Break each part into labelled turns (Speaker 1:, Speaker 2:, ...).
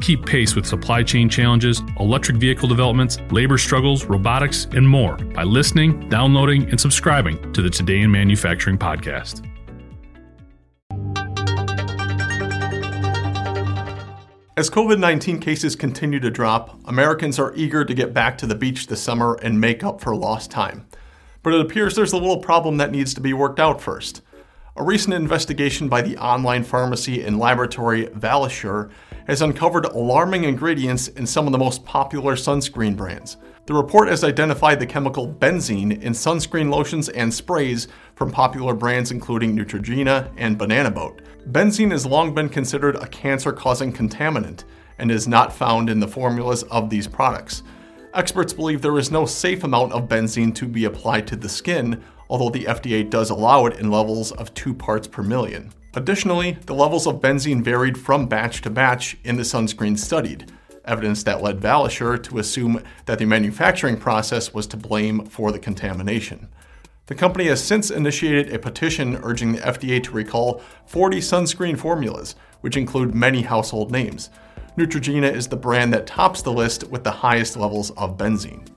Speaker 1: Keep pace with supply chain challenges, electric vehicle developments, labor struggles, robotics, and more by listening, downloading, and subscribing to the Today in Manufacturing podcast.
Speaker 2: As COVID 19 cases continue to drop, Americans are eager to get back to the beach this summer and make up for lost time. But it appears there's a little problem that needs to be worked out first. A recent investigation by the online pharmacy and laboratory Valisure has uncovered alarming ingredients in some of the most popular sunscreen brands. The report has identified the chemical benzene in sunscreen lotions and sprays from popular brands including Neutrogena and Banana Boat. Benzene has long been considered a cancer causing contaminant and is not found in the formulas of these products. Experts believe there is no safe amount of benzene to be applied to the skin, although the FDA does allow it in levels of 2 parts per million. Additionally, the levels of benzene varied from batch to batch in the sunscreen studied, evidence that led Valisure to assume that the manufacturing process was to blame for the contamination. The company has since initiated a petition urging the FDA to recall 40 sunscreen formulas, which include many household names. Neutrogena is the brand that tops the list with the highest levels of benzene.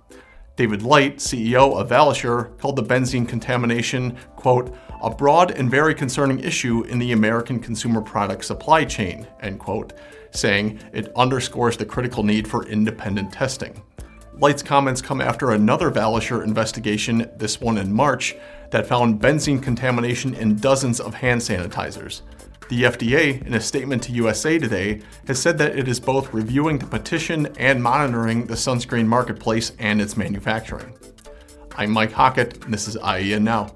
Speaker 2: David Light, CEO of Valisure, called the benzene contamination, quote, a broad and very concerning issue in the American consumer product supply chain, end quote, saying it underscores the critical need for independent testing. Light's comments come after another Valisure investigation, this one in March, that found benzene contamination in dozens of hand sanitizers. The FDA, in a statement to USA Today, has said that it is both reviewing the petition and monitoring the sunscreen marketplace and its manufacturing. I'm Mike Hockett, and this is IEN Now.